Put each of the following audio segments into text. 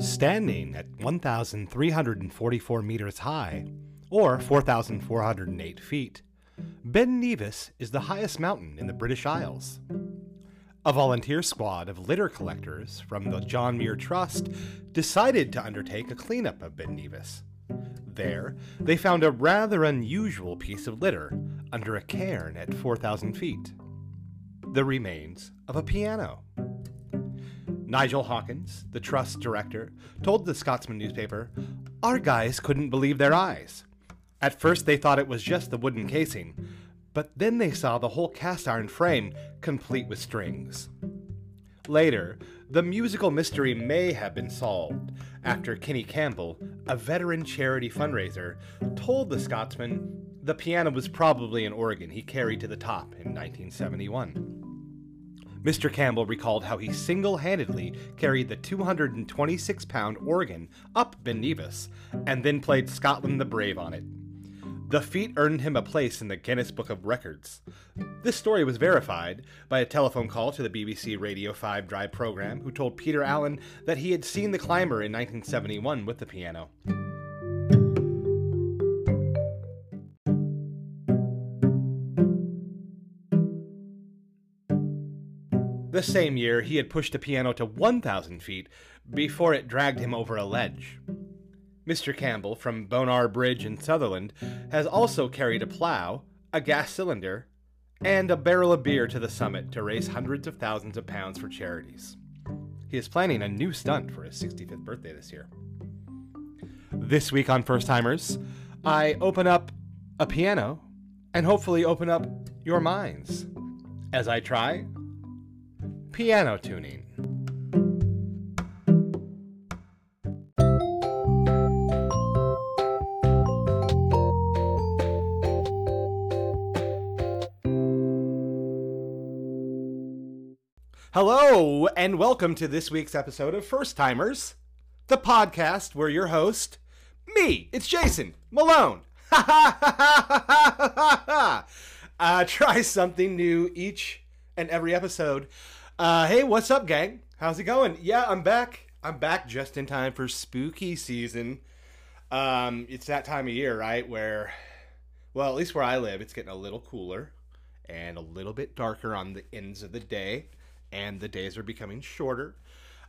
Standing at 1,344 meters high, or 4,408 feet, Ben Nevis is the highest mountain in the British Isles. A volunteer squad of litter collectors from the John Muir Trust decided to undertake a cleanup of Ben Nevis. There, they found a rather unusual piece of litter under a cairn at 4,000 feet the remains of a piano. Nigel Hawkins, the Trust director, told the Scotsman newspaper, Our guys couldn't believe their eyes. At first, they thought it was just the wooden casing, but then they saw the whole cast iron frame, complete with strings. Later, the musical mystery may have been solved after Kenny Campbell, a veteran charity fundraiser, told the Scotsman the piano was probably an organ he carried to the top in 1971. Mr. Campbell recalled how he single handedly carried the 226 pound organ up Ben Nevis and then played Scotland the Brave on it. The feat earned him a place in the Guinness Book of Records. This story was verified by a telephone call to the BBC Radio 5 Drive program, who told Peter Allen that he had seen the climber in 1971 with the piano. The same year, he had pushed the piano to 1,000 feet before it dragged him over a ledge. Mr. Campbell from Bonar Bridge in Sutherland has also carried a plow, a gas cylinder, and a barrel of beer to the summit to raise hundreds of thousands of pounds for charities. He is planning a new stunt for his 65th birthday this year. This week on First Timers, I open up a piano and hopefully open up your minds as I try piano tuning. Hello, and welcome to this week's episode of First Timers, the podcast where your host, me, it's Jason Malone, ha ha ha ha ha ha try something new each and every episode. Uh, hey, what's up, gang? How's it going? Yeah, I'm back. I'm back just in time for spooky season. Um, it's that time of year, right? Where, well, at least where I live, it's getting a little cooler and a little bit darker on the ends of the day, and the days are becoming shorter.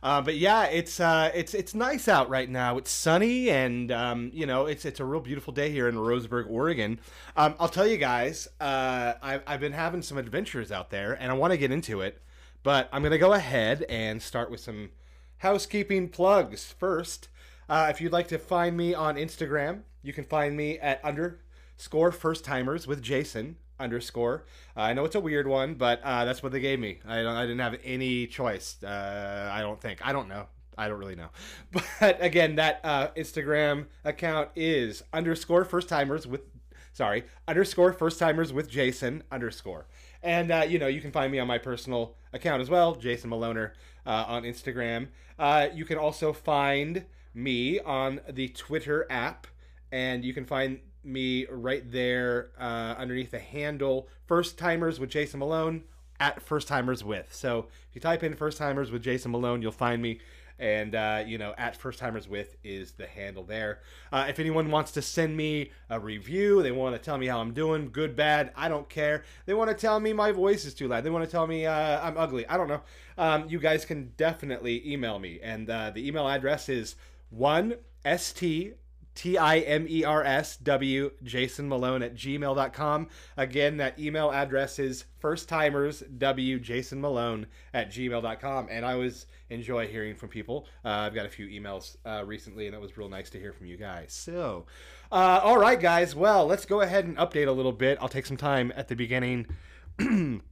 Uh, but yeah, it's uh, it's it's nice out right now. It's sunny, and um, you know, it's it's a real beautiful day here in Roseburg, Oregon. Um, I'll tell you guys, uh, I've I've been having some adventures out there, and I want to get into it. But I'm gonna go ahead and start with some housekeeping plugs first. Uh, if you'd like to find me on Instagram, you can find me at underscore first timers with Jason underscore. Uh, I know it's a weird one, but uh, that's what they gave me. I. I didn't have any choice. Uh, I don't think. I don't know. I don't really know. But again, that uh, Instagram account is underscore first timers with sorry underscore first timers with Jason underscore. And uh, you know you can find me on my personal account as well, Jason Maloner uh, on Instagram. Uh, you can also find me on the Twitter app, and you can find me right there uh, underneath the handle First Timers with Jason Malone at First Timers with. So if you type in First Timers with Jason Malone, you'll find me. And, uh, you know, at First Timers with is the handle there. Uh, if anyone wants to send me a review, they want to tell me how I'm doing, good, bad, I don't care. They want to tell me my voice is too loud. They want to tell me uh, I'm ugly. I don't know. Um, you guys can definitely email me. And uh, the email address is 1st T I M E R S W Jason Malone at gmail.com. Again, that email address is first timers W Jason Malone at gmail.com. And I always enjoy hearing from people. Uh, I've got a few emails uh, recently, and that was real nice to hear from you guys. So, uh, all right, guys. Well, let's go ahead and update a little bit. I'll take some time at the beginning.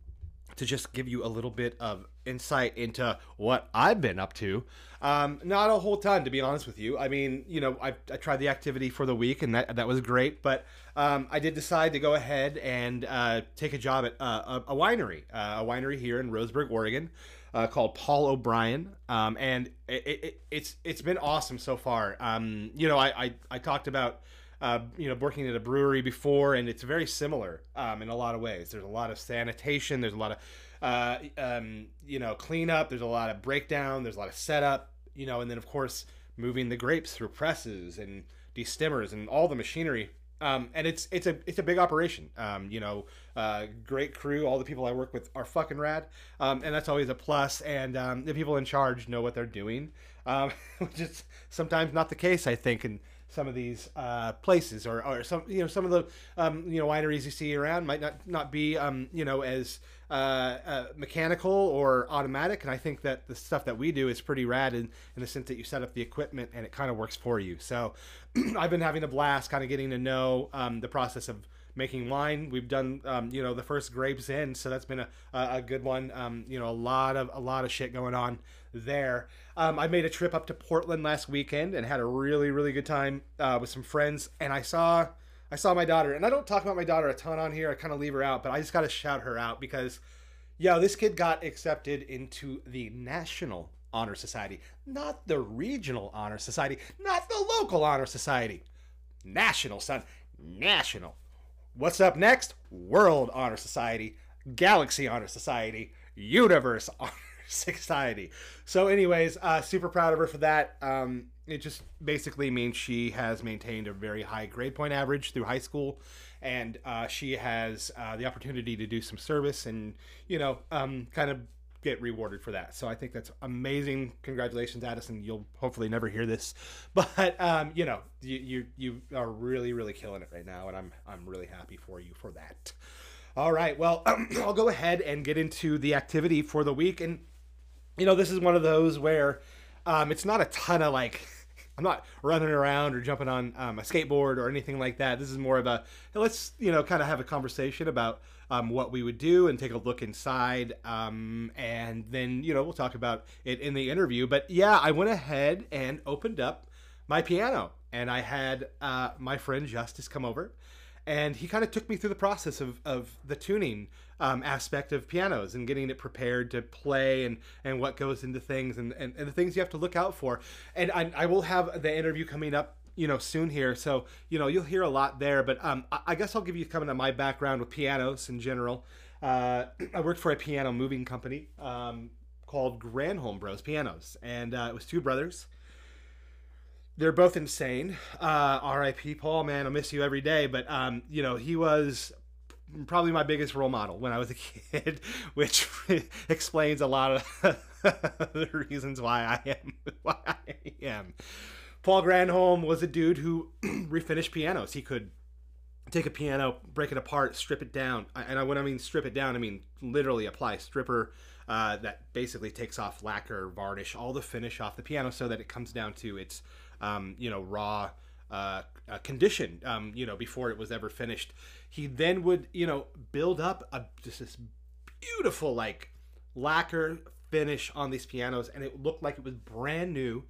to just give you a little bit of insight into what I've been up to. Um, not a whole ton, to be honest with you. I mean, you know, I, I tried the activity for the week, and that that was great. But um, I did decide to go ahead and uh, take a job at uh, a, a, winery, uh, a winery here in Roseburg, Oregon, uh, called Paul O'Brien, um, and it, it, it's it's been awesome so far. Um, you know, I, I, I talked about. Uh, you know, working at a brewery before, and it's very similar um, in a lot of ways. There's a lot of sanitation. There's a lot of uh, um, you know, cleanup. There's a lot of breakdown. There's a lot of setup. You know, and then of course moving the grapes through presses and destemmers and all the machinery. Um, and it's it's a it's a big operation. Um, you know, uh, great crew. All the people I work with are fucking rad, um, and that's always a plus. And um, the people in charge know what they're doing, um, which is sometimes not the case. I think, and some of these uh, places or, or some you know some of the um, you know wineries you see around might not not be um, you know as uh, uh, mechanical or automatic and I think that the stuff that we do is pretty rad in, in the sense that you set up the equipment and it kind of works for you so I've been having a blast kind of getting to know um, the process of making wine. We've done, um, you know, the first grapes in, so that's been a, a good one. Um, you know, a lot of a lot of shit going on there. Um, I made a trip up to Portland last weekend and had a really really good time uh, with some friends, and I saw I saw my daughter, and I don't talk about my daughter a ton on here. I kind of leave her out, but I just got to shout her out because, yo, this kid got accepted into the National Honor Society, not the Regional Honor Society, not the local Honor Society. National, son. National. What's up next? World Honor Society, Galaxy Honor Society, Universe Honor Society. So, anyways, uh, super proud of her for that. Um, it just basically means she has maintained a very high grade point average through high school, and uh, she has uh, the opportunity to do some service and you know um, kind of get rewarded for that. So I think that's amazing. Congratulations, Addison. You'll hopefully never hear this, but um, you know, you, you you are really really killing it right now, and I'm I'm really happy for you for that. All right, well, I'll go ahead and get into the activity for the week, and you know, this is one of those where um, it's not a ton of like. I'm not running around or jumping on um, a skateboard or anything like that. This is more of a let's you know kind of have a conversation about um, what we would do and take a look inside. Um, and then, you know, we'll talk about it in the interview. But yeah, I went ahead and opened up my piano and I had uh, my friend Justus come over and he kind of took me through the process of, of the tuning um, aspect of pianos and getting it prepared to play and, and what goes into things and, and, and the things you have to look out for. And I, I will have the interview coming up you know soon here. So you know you'll hear a lot there but um, I, guess i'll give you kind of my background with pianos in general. Uh, i worked for a piano moving company um, called granholm bros pianos and uh, it was two brothers. They're both insane. Uh, rip paul man i miss you every day but um, you know he was probably my biggest role model when i was a kid which explains a lot of the reasons why i am why i am Paul Granholm was a dude who refinished pianos. He could take a piano, break it apart, strip it down. And when I mean strip it down, I mean literally apply stripper uh, that basically takes off lacquer, varnish, all the finish off the piano so that it comes down to its, um, you know, raw uh, uh, condition, um, you know, before it was ever finished. He then would, you know, build up a, just this beautiful, like, lacquer finish on these pianos, and it looked like it was brand new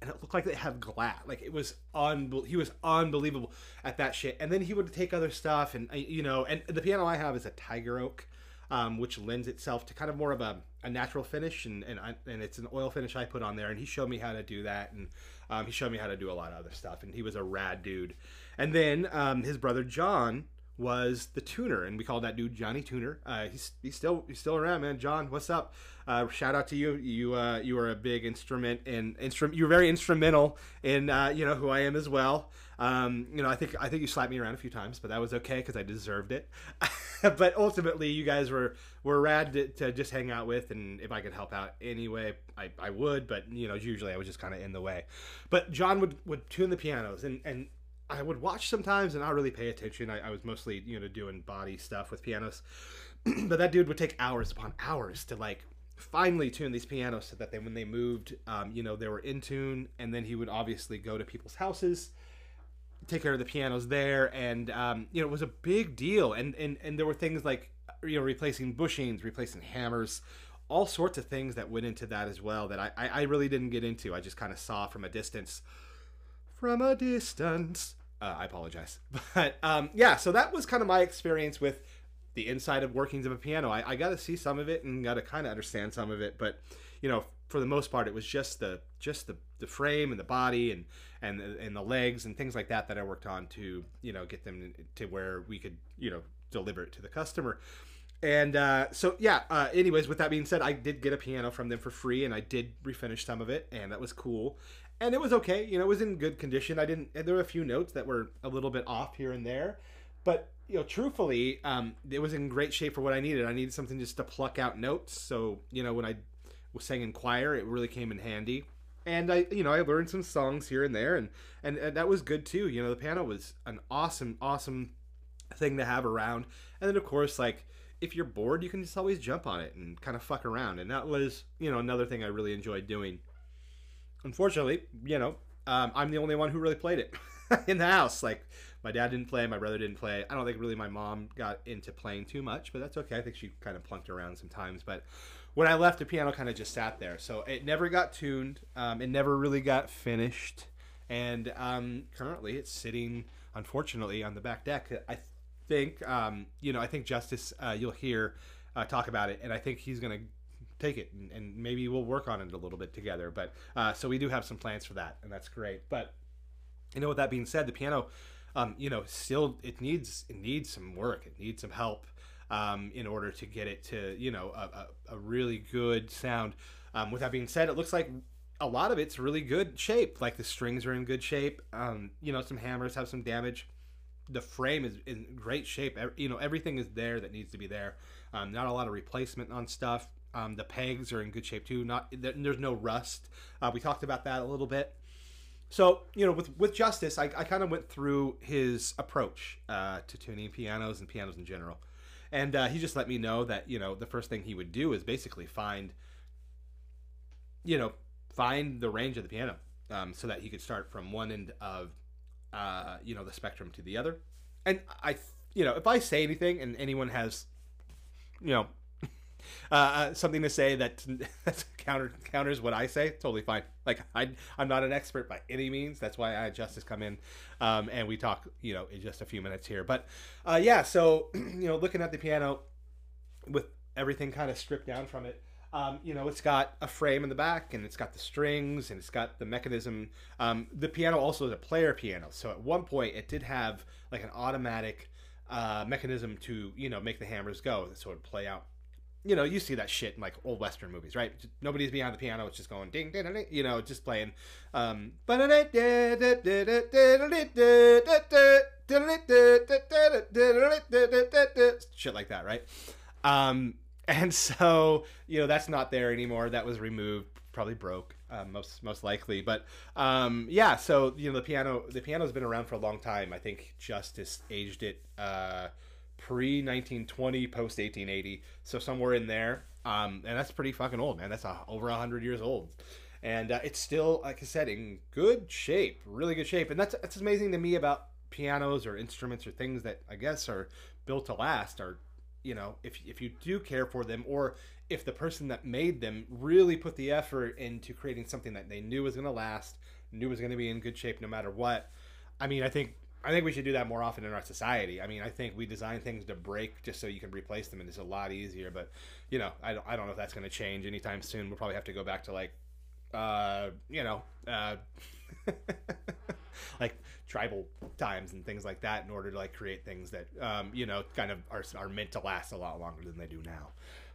and it looked like they had glass. Like it was unbel- he was unbelievable at that shit. And then he would take other stuff, and uh, you know, and the piano I have is a tiger oak, um, which lends itself to kind of more of a, a natural finish, and and I, and it's an oil finish I put on there. And he showed me how to do that, and um, he showed me how to do a lot of other stuff. And he was a rad dude. And then um, his brother John was the tuner, and we called that dude Johnny Tuner. Uh, he's he's still he's still around, man. John, what's up? Uh, shout out to you. You uh, you are a big instrument and instrument. You're very instrumental in uh, you know who I am as well. Um, you know, I think I think you slapped me around a few times, but that was okay because I deserved it. but ultimately, you guys were were rad to, to, just hang out with, and if I could help out anyway, I, I would. But you know, usually I was just kind of in the way. But John would would tune the pianos, and and I would watch sometimes and not really pay attention. I, I was mostly, you know, doing body stuff with pianos. but that dude would take hours upon hours to like finally tune these pianos so that they, when they moved, um, you know, they were in tune. And then he would obviously go to people's houses, take care of the pianos there. And, um, you know, it was a big deal. And, and, and there were things like, you know, replacing bushings, replacing hammers, all sorts of things that went into that as well that I, I really didn't get into. I just kind of saw from a distance from a distance. Uh, I apologize, but um, yeah. So that was kind of my experience with the inside of workings of a piano. I, I got to see some of it and got to kind of understand some of it, but you know, for the most part, it was just the just the, the frame and the body and and the, and the legs and things like that that I worked on to you know get them to where we could you know deliver it to the customer. And uh, so yeah. Uh, anyways, with that being said, I did get a piano from them for free, and I did refinish some of it, and that was cool. and it was okay. You know, it was in good condition. I didn't. There were a few notes that were a little bit off here and there, but you know, truthfully, um, it was in great shape for what I needed. I needed something just to pluck out notes. So you know, when I was singing choir, it really came in handy. And I, you know, I learned some songs here and there, and, and and that was good too. You know, the piano was an awesome, awesome thing to have around. And then of course, like if you're bored, you can just always jump on it and kind of fuck around. And that was, you know, another thing I really enjoyed doing. Unfortunately, you know, um, I'm the only one who really played it in the house. Like my dad didn't play, my brother didn't play. I don't think really my mom got into playing too much, but that's okay. I think she kind of plunked around sometimes. But when I left, the piano kind of just sat there, so it never got tuned. Um, it never really got finished, and um, currently it's sitting, unfortunately, on the back deck. I think, um, you know, I think Justus, uh, you'll hear uh, talk about it, and I think he's gonna take it and, and, maybe we'll work on it a little bit together. But uh, so we do have some plans for that, and that's great. But you know, with that being said, the piano, um, you know, still it needs it needs some work. It needs some help um, in order to get it to you know a, a, a really good sound. Um, with that being said, it looks like a lot of it's really good shape. Like the strings are in good shape. Um, you know, some hammers have some damage. The frame is in great shape. You know, everything is there that needs to be there. Um, not a lot of replacement on stuff. Um, the pegs are in good shape too. Not there's no rust. Uh, we talked about that a little bit. So you know, with with Justus, I, I kind of went through his approach uh, to tuning pianos and pianos in general, and uh, he just let me know that you know the first thing he would do is basically find, you know, find the range of the piano, um, so that he could start from one end of, uh, you know, the spectrum to the other. And I, you know, if I say anything and anyone has, you know, uh, uh, something to say that counter counters what I say, totally fine. Like I, I'm not an expert by any means. That's why I had Justus come in, um, and we talk, you know, in just a few minutes here. But uh, yeah, so you know, looking at the piano with everything kind of stripped down from it. Um, you know, it's got a frame in the back, and it's got the strings, and it's got the mechanism. Um, the piano also is a player piano, so at one point it did have like an automatic uh, mechanism to you know make the hammers go, so it would play out you know, you see that shit in like old Western movies, right? Nobody's behind the piano; it's just going ding, ding, ding, you know, just playing. Um, shit like that, right? Um, and so you know that's not there anymore. That was removed, probably broke, uh, most most likely. But um, yeah, so you know the piano the piano's been around for a long time. I think Justus aged it. Uh, pre 1920, post 1880, so somewhere in there. Um, and that's pretty fucking old, man. That's a, over hundred years old, and uh, it's still, like I said, in good shape, really good shape. And that's that's amazing to me about pianos or instruments or things that I guess are built to last. Are you know, if if you do care for them, or if the person that made them really put the effort into creating something that they knew was going to last, knew was going to be in good shape no matter what. I mean, I think I think we should do that more often in our society. I mean, I think we design things to break just so you can replace them, and it's a lot easier. But you know, I don't, I don't know if that's going to change anytime soon. We'll probably have to go back to like, uh, you know, uh, like tribal times and things like that in order to like create things that um, you know kind of are are meant to last a lot longer than they do now.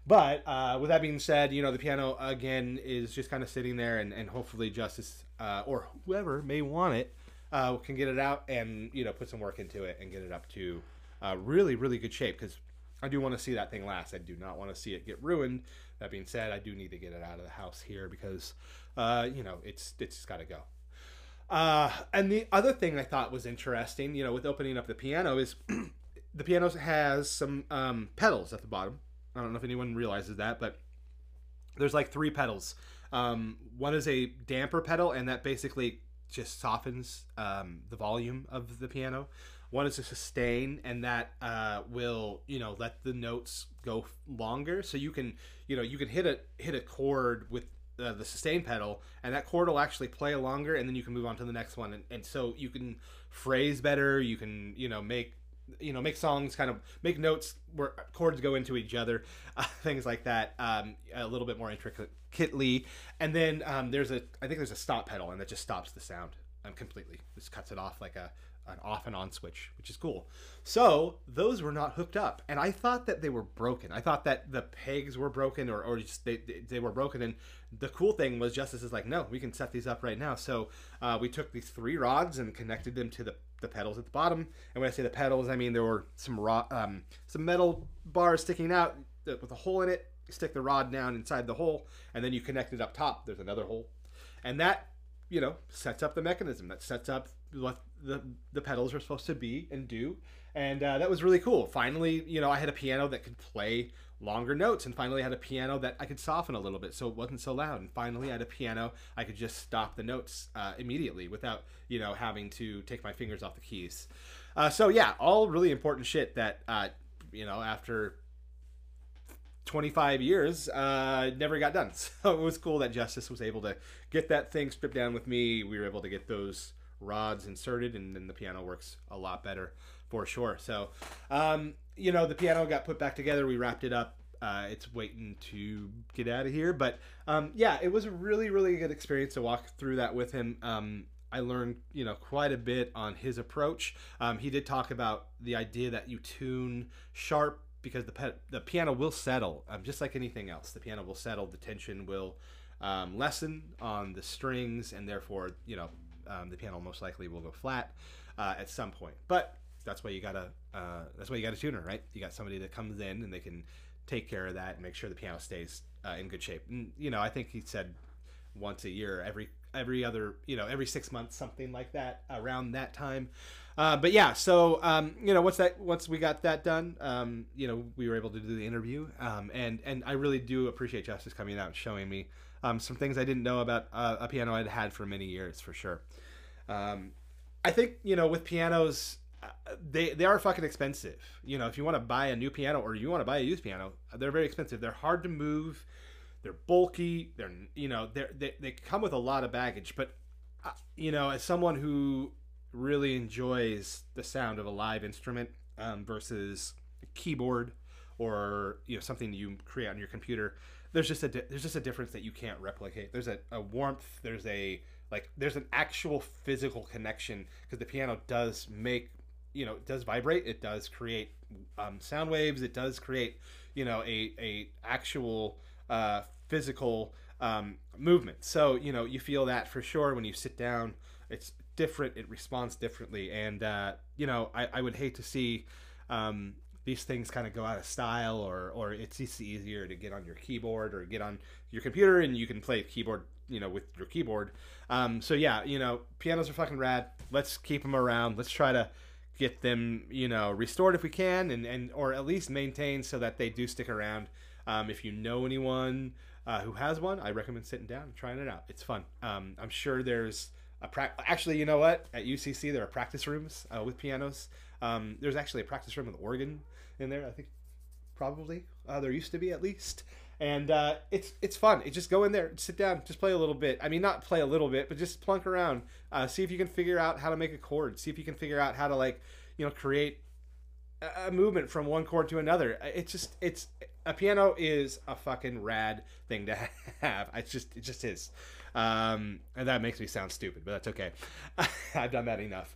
But uh, with that being said, you know the piano again is just kind of sitting there, and, and hopefully Justus uh, or whoever may want it uh, can get it out and you know put some work into it and get it up to uh, really really good shape because I do want to see that thing last. I do not want to see it get ruined. That being said, I do need to get it out of the house here because uh, you know it's it's got to go. Uh, and the other thing I thought was interesting, you know, with opening up the piano is the piano has some um, pedals at the bottom. I don't know if anyone realizes that, but there's like three pedals. Um, one is a damper pedal, and that basically just softens um, the volume of the piano. One is a sustain, and that uh, will you know let the notes go longer. So you can you know you can hit a hit a chord with uh, the sustain pedal, and that chord will actually play longer, and then you can move on to the next one, and, and so you can phrase better. You can you know make you know make songs kind of make notes where chords go into each other uh, things like that um, a little bit more intricately and then um, there's a i think there's a stop pedal and that just stops the sound um, completely just cuts it off like a an off and on switch, which is cool. So those were not hooked up, and I thought that they were broken. I thought that the pegs were broken, or, or just they, they, were broken. And the cool thing was Justus is like, no, we can set these up right now. So uh, we took these three rods and connected them to the the pedals at the bottom. And when I say the pedals, I mean there were some rod, um, some metal bars sticking out with a hole in it. Stick the rod down inside the hole, and then you connect it up top. There's another hole, and that you know sets up the mechanism. That sets up what the the pedals are supposed to be and do. And uh, that was really cool. Finally, you know, I had a piano that could play longer notes and finally I had a piano that I could soften a little bit so it wasn't so loud and finally I had a piano I could just stop the notes uh, immediately without you know having to take my fingers off the keys uh, so yeah all really important shit that uh, you know after 25 years uh, never got done. So it was cool that Justus was able to get that thing stripped down with me. We were able to get those rods inserted and then the piano works a lot better for sure. So um, you know the piano got put back together. We wrapped it up. Uh, it's waiting to get out of here. But um, yeah it was a really really good experience to walk through that with him. Um, I learned, you know, quite a bit on his approach. Um, he did talk about the idea that you tune sharp because the pe- the piano will settle, um, just like anything else. The piano will settle. The tension will um, lessen on the strings, and therefore, you know, um, the piano most likely will go flat uh, at some point. But that's why you gotta uh, that's why you got a tuner, right? You got somebody that comes in and they can take care of that and make sure the piano stays uh, in good shape. And you know, I think he said once a year, every every other you know every six months, something like that around that time. Uh, but yeah, so um, you know, once that once we got that done, um, you know, we were able to do the interview, um, and and I really do appreciate Justus coming out and showing me um, some things I didn't know about uh, a piano I'd had for many years, for sure. Um, I think you know with pianos, uh, they they are fucking expensive. You know, if you want to buy a new piano or you want to buy a used piano, they're very expensive. They're hard to move. They're bulky. They're you know they're, they they come with a lot of baggage. But uh, you know, as someone who really enjoys the sound of a live instrument um, versus a keyboard or you know something you create on your computer, there's just a di- there's just a difference that you can't replicate. There's a, a warmth. There's a like there's an actual physical connection because the piano does make you know it does vibrate it does create um, sound waves it does create you know a, a actual uh, physical um, movement so you know you feel that for sure when you sit down it's different it responds differently. And uh, you know I, I would hate to see um, these things kind of go out of style or or it's just easier to get on your keyboard or get on your computer and you can play keyboard you know with your keyboard. Um, so yeah you know pianos are fucking rad. Let's keep them around. Let's try to get them you know restored if we can and, and or at least maintained so that they do stick around. Um, if you know anyone uh, who has one i recommend sitting down and trying it out. It's fun. Um, i'm sure there's a pra- actually you know what at ucc there are practice rooms uh, with pianos um, there's actually a practice room with organ in there i think probably uh, there used to be at least and uh, it's it's fun. It just go in there, sit down, just play a little bit. I mean, not play a little bit, but just plunk around. Uh, see if you can figure out how to make a chord. See if you can figure out how to like you know create a, a movement from one chord to another. It's just it's a piano is a fucking rad thing to have. It's just it just is, um, and that makes me sound stupid, but that's okay. I've done that enough.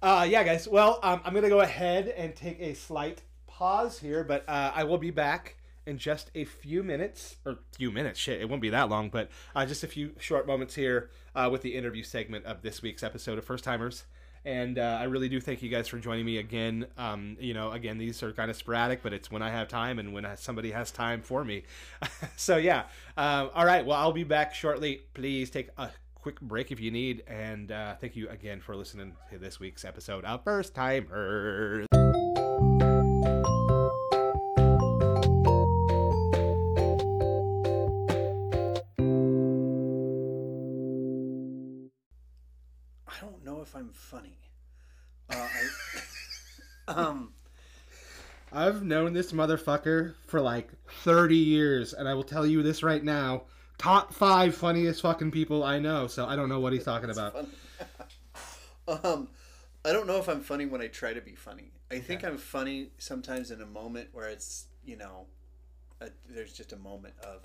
Uh, yeah, guys. Well, um, I'm gonna go ahead and take a slight pause here, but uh, I will be back in just a few minutes, or few minutes, shit, it won't be that long, but uh, just a few short moments here uh, with the interview segment of this week's episode of First Timers. And uh, I really do thank you guys for joining me again. Um, you know, again, these are kind of sporadic, but it's when I have time and when somebody has time for me. so, yeah. Um, all right. Well, I'll be back shortly. Please take a quick break if you need. And uh, thank you again for listening to this week's episode of First Timers. Um, I've known this motherfucker for like 30 years, and I will tell you this right now. Top five funniest fucking people I know, so I don't know what he's talking about. um, I don't know if I'm funny when I try to be funny. I okay. think I'm funny sometimes in a moment where it's, you know, a, there's just a moment of,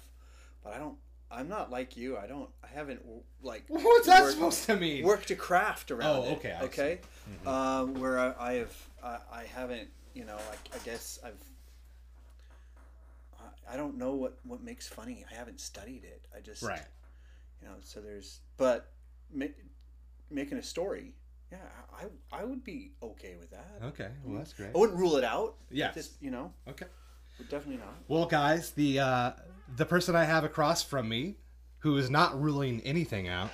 but I don't, I'm not like you. I don't. I haven't like. What's that worked- supposed to mean? Worked a craft around Oh, it. okay, I see. Okay. Um, where I, I have, I, I haven't. You know, I, I guess I've. I- I don't know what what makes funny. I haven't studied it. I just. Right. You know. So there's, but ma- making a story. Yeah, I I would be okay with that. Okay. Well, that's great. I wouldn't rule it out. Yes. Just you know, Okay. Definitely not. Well, guys, the uh, the person I have across from me, who is not ruling anything out,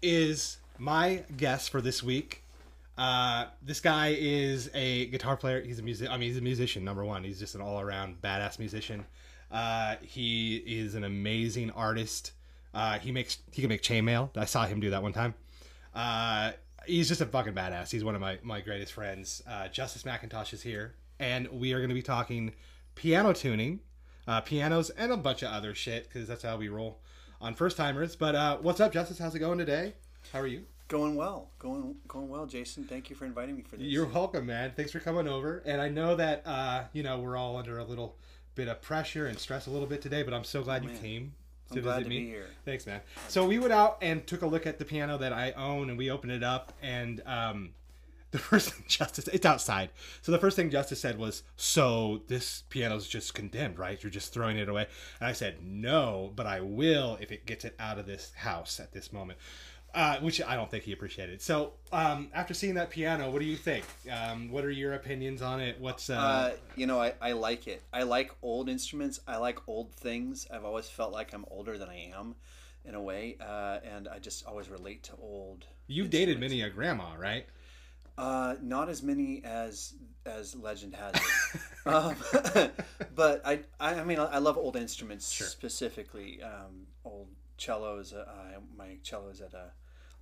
is my guest for this week. Uh, this guy is a guitar player. He's a music. I mean, he's a musician. Number one, he's just an all around badass musician. Uh, he is an amazing artist. Uh, he makes he can make chainmail. I saw him do that one time. Uh, he's just a fucking badass. He's one of my my greatest friends. Uh, Justus Mackintosh is here, and we are going to be talking piano tuning, uh, pianos, and a bunch of other shit because that's how we roll on first timers. But uh, what's up, Justus? How's it going today? How are you? Going well, going going well, Jason. Thank you for inviting me for this. You're welcome, man. Thanks for coming over. And I know that uh, you know we're all under a little bit of pressure and stress a little bit today, but I'm so glad you came to I'm glad visit to me. be here. Thanks, man. So we went out and took a look at the piano that I own, and we opened it up, and um, the first thing Justus, it's outside. So the first thing Justus said was, "So this piano's just condemned, right? You're just throwing it away." And I said, "No, but I will if it gets it out of this house at this moment." Uh, which I don't think he appreciated. So, um, after seeing that piano, what do you think? Um, what are your opinions on it? What's uh, Uh, you know, I, I like it. I like old instruments. I like old things. I've always felt like I'm older than I am, in a way, uh, and I just always relate to old. you've dated many a grandma, right? Uh, not as many as as legend has it. um, but I, I mean I love old instruments specifically um, old cellos. Uh, my cello is at a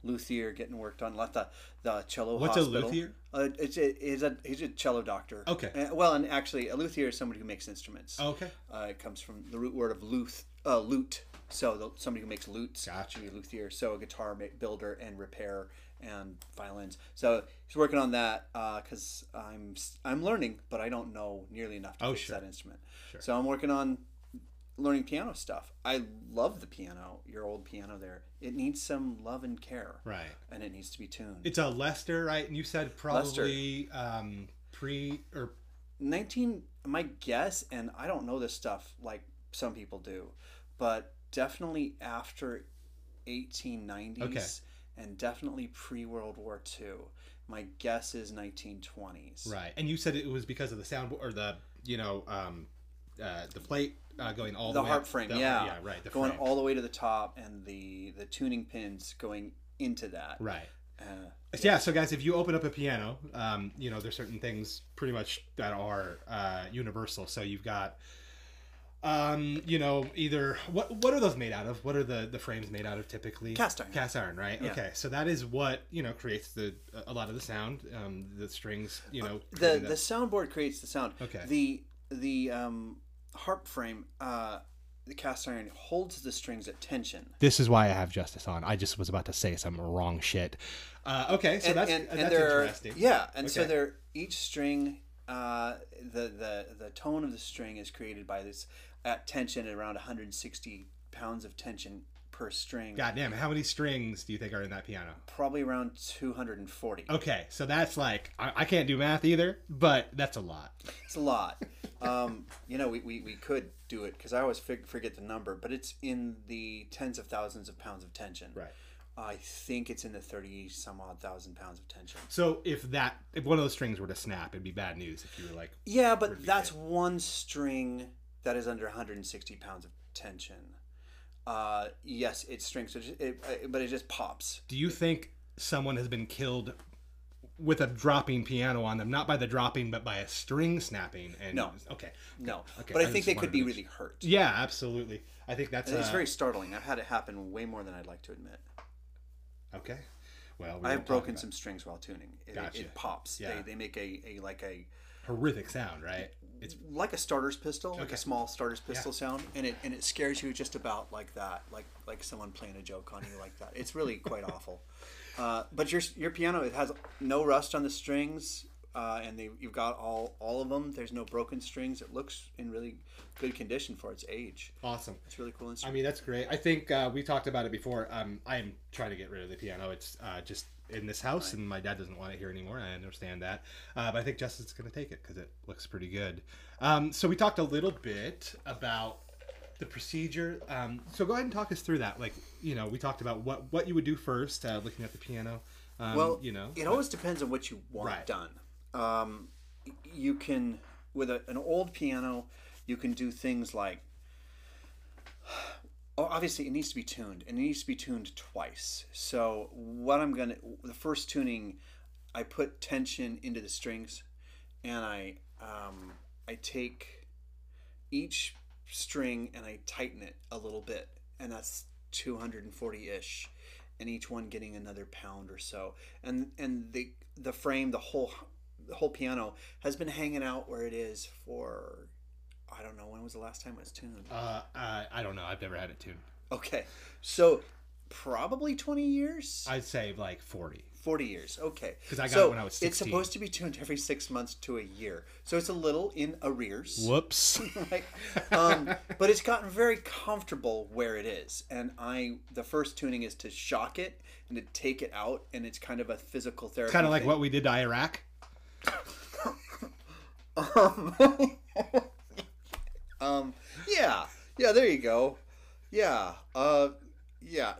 luthier getting worked on. Let the the cello. What's a luthier? Uh, it's a, he's a he's a cello doctor. Okay. Uh, well, and actually, a luthier is somebody who makes instruments. Okay. Uh, it comes from the root word of luth, uh, lute. So the, somebody who makes lutes, Gotcha. should be a luthier. So a guitar builder and repair and violins. So he's working on that because I'm s- I'm learning, but I don't know nearly enough to Oh, fix sure. that instrument. Sure. So I'm working on learning piano stuff. I love the piano, your old piano there. It needs some love and care, Right. and it needs to be tuned. It's a Lester, right? And you said probably um, pre or 19 my guess and i don't know this stuff like some people do but definitely after 1890s Okay. And definitely pre-world war ii my guess is 1920s right. And you said it was because of the sound or the you know um, uh, the plate uh, going all the, the harp frame the- yeah yeah, right. The going frame. all the way to the top and the the tuning pins going into that right. uh, Yeah. So guys, if you open up a piano, um, you know there's certain things pretty much that are uh, universal. So you've got. Um, you know, either what what are those made out of? What are the the frames made out of typically? Cast iron. Cast iron, right? Yeah. Okay, so that is what you know creates the a lot of the sound. Um, the strings, you know, the the soundboard creates the sound. Okay. The the um, harp frame, uh, the cast iron holds the strings at tension. This is why I have Justice on. I just was about to say some wrong shit. Uh, okay, so that's that's there are- interesting. Yeah, and so Okay. there each string, uh, the the the tone of the string is created by this at tension at around 160 pounds of tension per string. God damn, how many strings do you think are in that piano? Probably around 240. Okay, so that's like I, I can't do math either, but that's a lot. It's a lot. um, you know, we, we, we could do it because I always fig- forget the number, but it's in the tens of thousands of pounds of tension. Right. I think it's in the 30 some odd thousand pounds of tension. So if that if one of those strings were to snap, it'd be bad news if you were like, Yeah, but that's one string that is under 160 pounds of tension. Uh, yes, it's strings, it, it, but it just pops. do you think someone has been killed with a dropping piano on them, not by the dropping, but by a string snapping? And No. Okay. No, Okay, but I, I think they could be really hurt. Yeah, absolutely. I think that's It's uh, very startling. I've had it happen way more than I'd like to admit. okay. Well, we I've broken some strings while tuning. It, Gotcha. it pops. Yeah. They, they make a, a like a horrific sound, right? It's like a starter's pistol, like a small starter's pistol sound, and it and it scares you just about like that, like like someone playing a joke on you like that. It's really quite awful. Uh, but your your piano it has no rust on the strings uh, and they you've got all all of them. There's no broken strings. It looks in really good condition for its age. Awesome. It's really cool instrument. I mean, that's great. I think uh, we talked about it before. Um, I am trying to get rid of the piano. It's uh, just in this house, and my dad doesn't want it here anymore. I understand that, uh, but I think Justin's going to take it because it looks pretty good. Um, so we talked a little bit about the procedure. Um, so go ahead and talk us through that. Like, you know, we talked about what what you would do first, uh, looking at the piano. Um, well, you know, it always depends on what you want Right. done. Um, you can with a, an old piano, you can do things like. Oh, obviously, it needs to be tuned, and it needs to be tuned twice. So, what I'm gonna, the first tuning, I put tension into the strings, and I, um, I take each string and I tighten it a little bit, and that's 240 ish, and each one getting another pound or so. And and the the frame, the whole the whole piano has been hanging out where it is for I don't know when was the last time it was tuned. uh, uh, I don't know. I've never had it tuned. Okay, so probably 20 years. I'd say like forty. 40 years. Okay. 'Cause I got so it when I was It's supposed to be tuned every six months to a year. So it's a little in arrears. Whoops. right? Um, but it's gotten very comfortable where it is, and I the first tuning is to shock it and to take it out, and it's kind of a physical therapy. kind of like thing. what we did to Iraq. Um, um, yeah, yeah. There you go. Yeah, uh, yeah.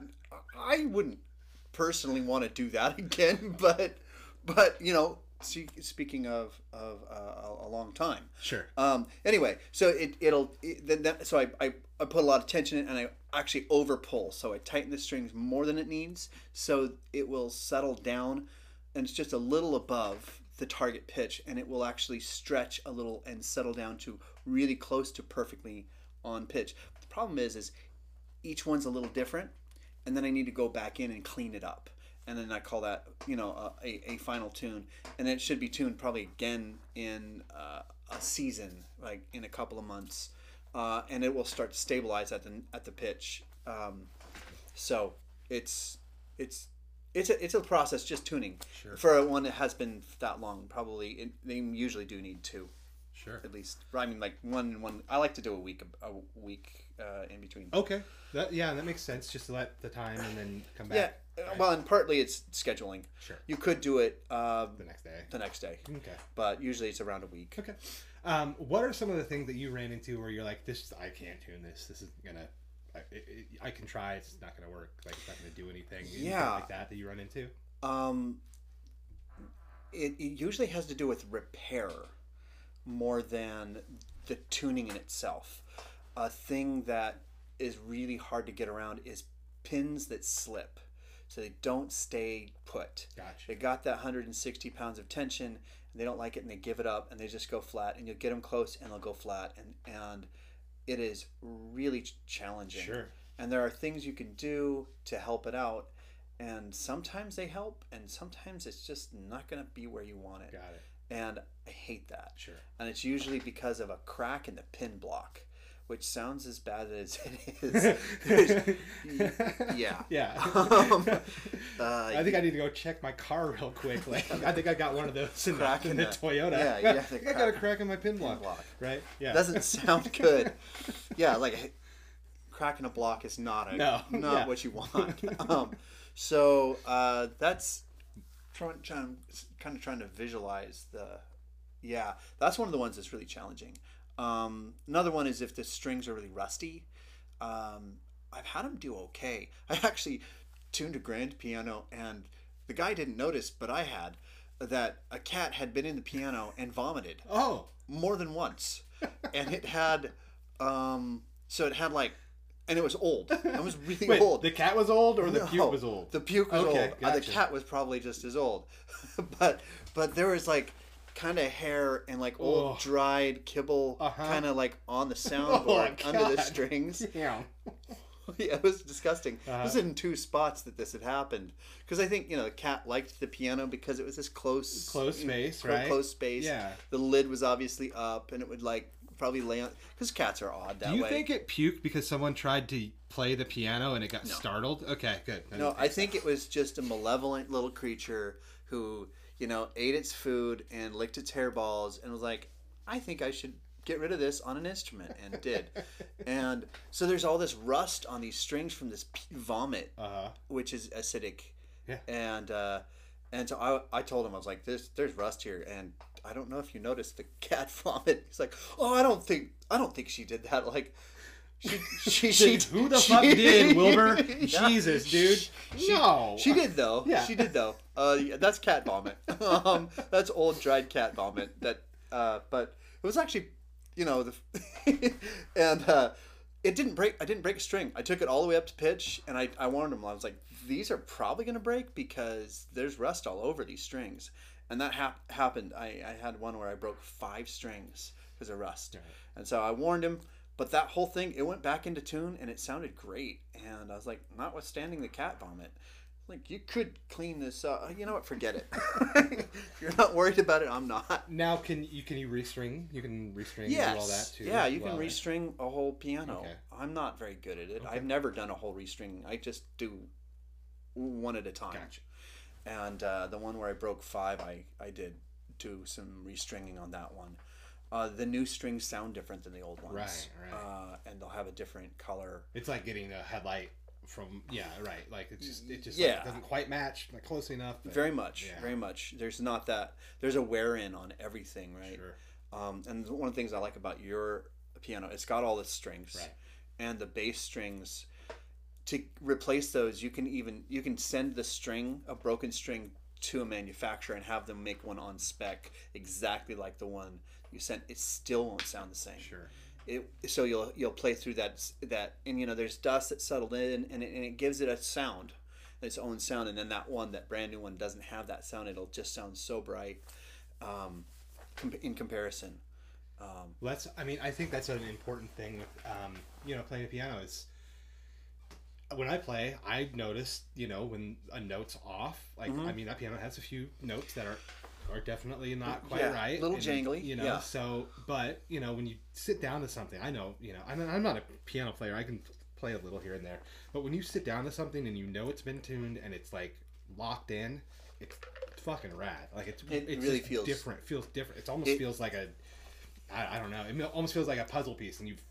I wouldn't personally want to do that again, but but you know, see, speaking of of uh, a- a long time. Sure. Um, anyway, so it it'll it, then that, so I, I I put a lot of tension in and I actually over pull. So I tighten the strings more than it needs, so it will settle down, and it's just a little above the target pitch, and it will actually stretch a little and settle down to really close to perfectly on pitch. The problem is, is each one's a little different, and then I need to go back in and clean it up. And then I call that, you know, a, a, final tune. And it should be tuned probably again in uh, a season, like in a couple of months. Uh, and it will start to stabilize at the, at the pitch. Um, so it's, it's, it's a, it's a process just tuning Sure. for one that has been that long. Probably it, they usually do need two Sure. at least. I mean, like one one. I like to do a week a week uh, in between. Okay. That yeah, that makes sense. Just to let the time and then come Yeah, back. uh, well, and partly it's scheduling. Sure. You could do it uh, The next day. the next day, Okay. but usually it's around a week. Okay. Um, what are some of the things that you ran into where you're like, this, I can't tune this. This is gonna, I, I can try. It's not gonna work. Like it's not gonna do anything. Anything Yeah. Like that that you run into. Um, it, it usually has to do with repair more than the tuning in itself. A thing that is really hard to get around is pins that slip, so they don't stay put. Gotcha. They got that 160 pounds of tension, and they don't like it, and they give it up, and they just go flat. And you'll get them close, and they'll go flat, and and it is really challenging. Sure. And there are things you can do to help it out, and sometimes they help, and sometimes it's just not going to be where you want it. Got it. And I hate that. Sure. And it's usually because of a crack in the pin block, which sounds as bad as it is. Yeah. Yeah. Um, uh, I think I need to go check my car real quick. Like, I think I got one of those in, Crack the, in in the the- Toyota. yeah, I yeah, think I got a crack- crack in my pin block. block. Right? Yeah. doesn't sound good. yeah, like cracking a block is not a No, not yeah. what you want. um, so uh, that's trying, trying kind of trying to visualize the yeah that's one of the ones that's really challenging. Um, another one is if the strings are really rusty. Um, I've had them do okay. I actually tuned a grand piano and the guy didn't notice, but I had that a cat had been in the piano and vomited oh. more than once, and it had, um, so it had like, and it was old. It was really Wait, old. the cat was old or the No, puke was old? The puke was Okay, old. Uh, the cat was probably just as old, but but there was like kind of hair and like old Ugh. dried kibble, Uh-huh. kind of like on the soundboard under the strings. Yeah. yeah, it was disgusting. Uh-huh. This is in two spots that this had happened because I think you know the cat liked the piano because it was this close, Close you know, space, right? Close space. Yeah. The lid was obviously up, and it would like probably lay on because cats are odd that Do you way. think it puked because someone tried to play the piano and it got startled? Okay, good. no, I think it was just a malevolent little creature who you know, ate its food and licked its hairballs and was like, I think I should get rid of this on an instrument and did. and so there's all this rust on these strings from this vomit, Uh-huh. which is acidic. Yeah. And uh, and so I, I told him I was like, there's there's rust here, and I don't know if you noticed the cat vomit. He's like, oh, I don't think I don't think she did that. Like. She, she, she, Who the she- fuck did, Wilbur? Yeah. Jesus, dude. no. She did though. Yeah. She did though. Uh, yeah, that's cat vomit. um, that's old dried cat vomit. That, uh, but it was actually, you know, the, and uh, it didn't break. I didn't break a string. I took it all the way up to pitch, and I, I warned him. I was like, these are probably gonna break because there's rust all over these strings, and that hap- happened. I, I had one where I broke five strings because of rust, and so I warned him. But that whole thing, it went back into tune and it sounded great. And I was like, notwithstanding the cat vomit, like you could clean this up. You know what? Forget it. you're not worried about it, I'm not. Now can you can you restring? You can restring Yes. all that too. Yeah, you Well, can restring a whole piano. Okay. I'm not very good at it. I've never done a whole restring. I just do one at a time. Gotcha. And uh, the one where I broke five, I, I did do some restringing on that one. Uh, the new strings sound different than the old ones. Right, right. Uh, and they'll have a different color. It's like getting a headlight from yeah, right. Like it's just it just Yeah. like, doesn't quite match, like close enough. Very much, Yeah. very much. There's not that. There's a wear in on everything, right? Sure. Um, and one of the things I like about your piano, it's got all the strings, Right. and the bass strings. To replace those, you can even you can send the string, a broken string, to a manufacturer and have them make one on spec exactly like the one you sent. It still won't sound the same. Sure. It, so you'll you'll play through that that and you know there's dust that settled in and it, and it gives it a sound its own sound and then that one that brand new one doesn't have that sound it'll just sound so bright um, com- in comparison um, that's. I mean, I think that's an important thing with um, you know playing the piano is when I play, I notice you know when a note's off. Like Mm-hmm. I mean, that piano has a few notes that are are definitely not quite Yeah, right, little jangly, You know, yeah. so but you know when you sit down to something, I know you know I'm, I'm not a piano player. I can play a little here and there, but when you sit down to something and you know it's been tuned and it's like locked in, it's fucking rad. Like it's It it's really feels- different. Feels different. It almost It- feels like a I, I don't know. It almost feels like a puzzle piece, and you've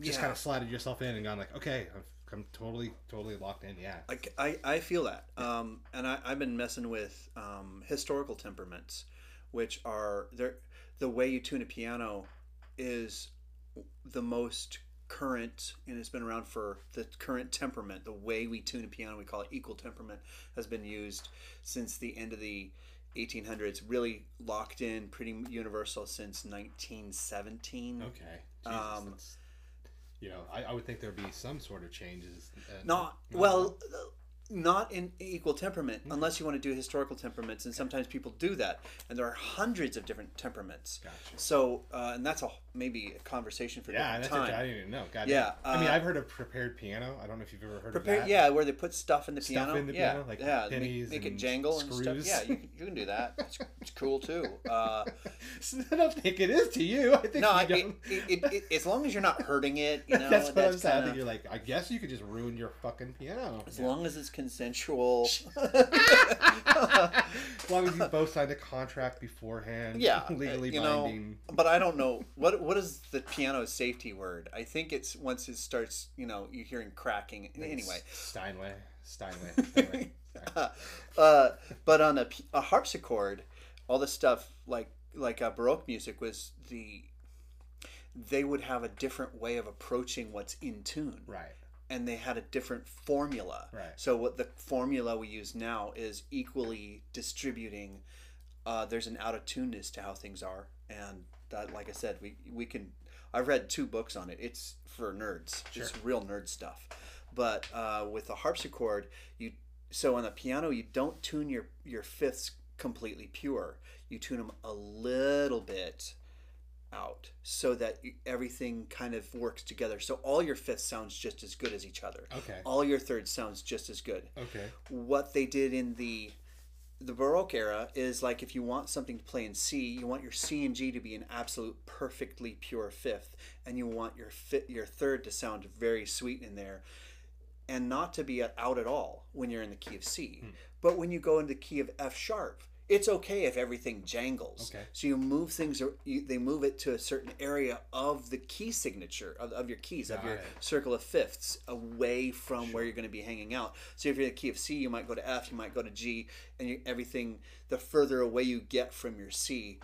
just Yeah. kind of slotted yourself in and gone like, okay, I'm, I'm totally, totally locked in. Yeah. I, I, I feel that um, and I, I've been messing with um, historical temperaments which are they're, the way you tune a piano is the most current and it's been around for the current temperament the way we tune a piano we call it equal temperament has been used since the end of the 1800s really locked in pretty universal since 1917 Okay. Jesus, Um, you know, I, I would think there'd be some sort of changes. uh, not well not in equal temperament unless you want to do historical temperaments and sometimes people do that and there are hundreds of different temperaments Gotcha. so uh, and that's a maybe a conversation for Yeah, that's time a, I didn't even know. God Yeah, damn. I mean, uh, I've heard of prepared piano. I don't know if you've ever heard Prepare, of that. yeah, where they put stuff in the Stuff piano. in the yeah, piano, like yeah, make- pennies make, it and jangle and stuff. screws. Yeah, you, can- you can do that. It's, it's cool too. Uh, I don't think it is to you. I think no, I, it, it, it, it, as long as you're not hurting it, you know, that's what I'm that's saying. I kinda- you're like, I guess you could just ruin your fucking piano. as Yeah. long as it's consensual. As long as you both signed a contract beforehand, yeah, legally you know, binding. but I don't know what what is the piano safety word. I think it's once it starts, you know, you're hearing cracking. Anyway, Steinway, Steinway, Steinway. Sorry. uh, but on a harpsichord, all the stuff like like uh, Baroque music was the they would have a different way of approaching what's in tune, right. And they had a different formula. Right. So what the formula we use now is equally distributing. Uh, there's an out of tuneness to how things are, and that, like I said, we we can. I've read two books on it. It's for nerds. It's real nerd stuff. But uh, with the harpsichord, you so on the piano you don't tune your your fifths completely pure. You tune them a little bit out so that everything kind of works together. So all your fifths sounds just as good as each other. Okay. All your thirds sounds just as good. Okay. What they did in the the Baroque era is like if you want something to play in C, you want your C and G to be an absolute perfectly pure fifth, and you want your fit your third to sound very sweet in there, and not to be out at all when you're in the key of C. Hmm. But when you go into the key of F sharp, it's okay if everything jangles. Okay. So you move things, or you, they move it to a certain area of the key signature of, of your keys, of your it. circle of fifths, away from where you're going to be hanging out. So if you're in the key of C, you might go to F, you might go to G, and you, everything. The further away you get from your C,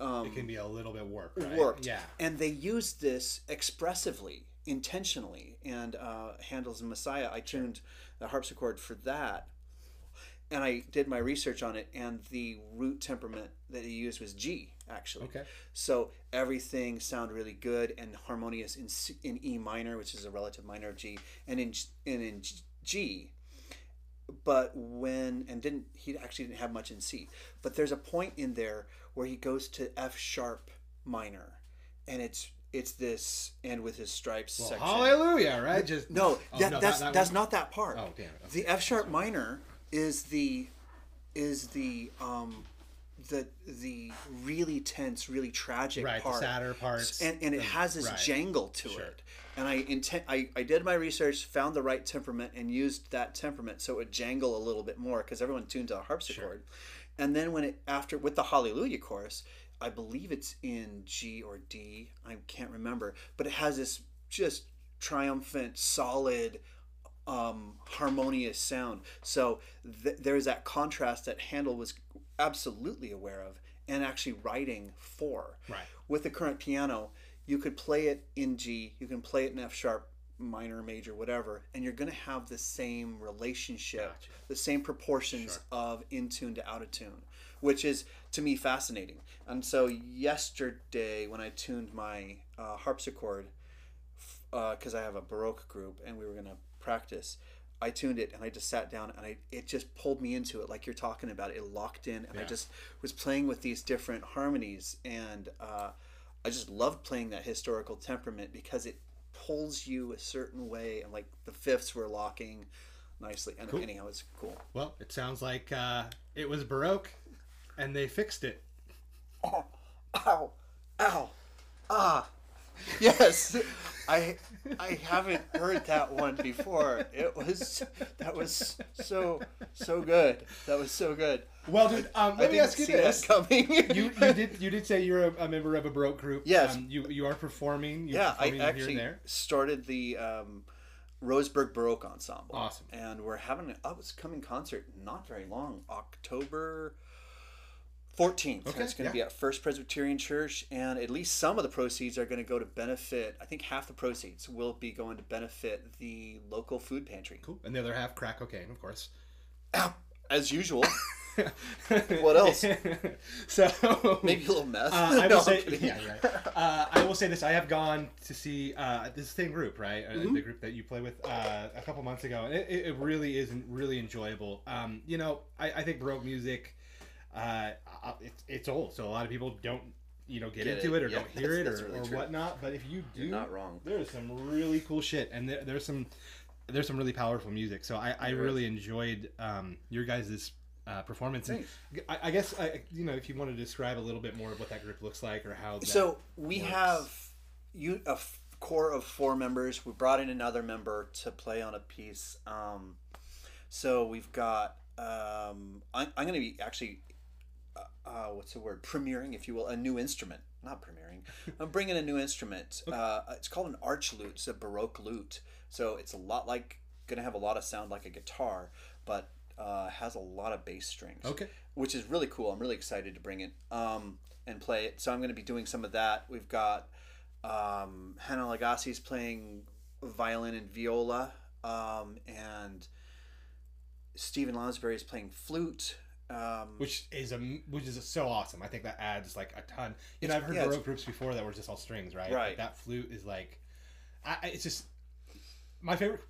it can be a little bit warped. Right? worked. Yeah. And they used this expressively, intentionally. And uh, Handel's Messiah, I tuned the harpsichord for that. And I did my research on it, and the root temperament that he used was G, actually. Okay. So everything sounded really good and harmonious in, C, in E minor, which is a relative minor of G, and in and in G. But when and didn't he actually didn't have much in C. But there's a point in there where he goes to F sharp minor, and it's it's this and with his stripes Well, section. hallelujah, right? Just No, Oh, that, no, that's that- that that's one? not that part. Oh, damn it. Okay. The F sharp minor is the is the um the the really tense, really tragic Right, the sadder parts. And, and it has this right. jangle to Sure. it. And I intent I, I did my research, found the right temperament, and used that temperament so it would jangle a little bit more because everyone tuned to a harpsichord. And then when it after with the Hallelujah chorus, I believe it's in G or D. I can't remember, but it has this just triumphant, solid, um, harmonious sound. So th- there's that contrast that Handel was absolutely aware of and actually writing for. Right. With the current piano, you could play it in G, you can play it in F sharp, minor, major, whatever, and you're going to have the same relationship, the same proportions of in tune to out of tune, which is to me fascinating. And so yesterday, when I tuned my uh, harpsichord, because I have a Baroque group and we were going to practice, I tuned it and I just sat down and I it just pulled me into it like you're talking about. It locked in and I just was playing with these different harmonies and uh, I just loved playing that historical temperament because it pulls you a certain way and like the fifths were locking nicely. And anyhow, it's cool. Well, it sounds like uh, it was Baroque, and they fixed it. Oh, ow, ow, ah, yes. I I haven't heard that one before. It was that was so so good. That was so good. Well, dude, um, I let me didn't ask you see this: that coming. you you did you did say you're a, a member of a Baroque group. Yes. Um, you you are performing. You're yeah, I performing here actually and there. started the um, Roseburg Baroque Ensemble. Awesome. And we're having an upcoming concert not very long, October 14th. Okay, it's going to yeah. be at First Presbyterian Church, and at least some of the proceeds are going to go to benefit, I think half the proceeds will be going to benefit the local food pantry. Cool. And the other half, crack cocaine, of course. As usual. What else? so Maybe a little mess. Uh, I will I'm say, yeah, right. Uh, I will say this: I have gone to see uh, this same group, right? Uh, Mm-hmm. the group that you play with uh, a couple months ago, and it, it it really is really enjoyable. Um, you know, I, I think baroque music, uh, uh, it's it's old, so a lot of people don't you know get, Get into it. it, or Yeah, don't hear that's- it that's or, really or whatnot. But if you do, You're not wrong. There's some really cool shit, and there, there's some there's some really powerful music. So I, I really enjoyed um, your guys' uh, performance. And I, I guess I, you know if you want to describe a little bit more of what that group looks like or how. That, So we works. have you a f- core of four members. We brought in another member to play on a piece. Um, so we've got. Um, I'm, I'm going to be actually. Uh, uh, what's the word? Premiering, if you will, a new instrument. Not premiering. I'm bringing a new instrument. Uh, it's called an arch lute. It's a baroque lute. So it's a lot like going to have a lot of sound like a guitar, but uh, has a lot of bass strings Okay. which is really cool. I'm really excited to bring it um, and play it. So I'm going to be doing some of that. We've got um, Hannah Lagassi's playing violin and viola, um, and Stephen Lansbury is playing flute. Um, which is a which is so awesome. I think that adds like a ton. You know, I've heard yeah, it's- baroque groups before that were just all strings, right? Right. But that flute is like, I, it's just my favorite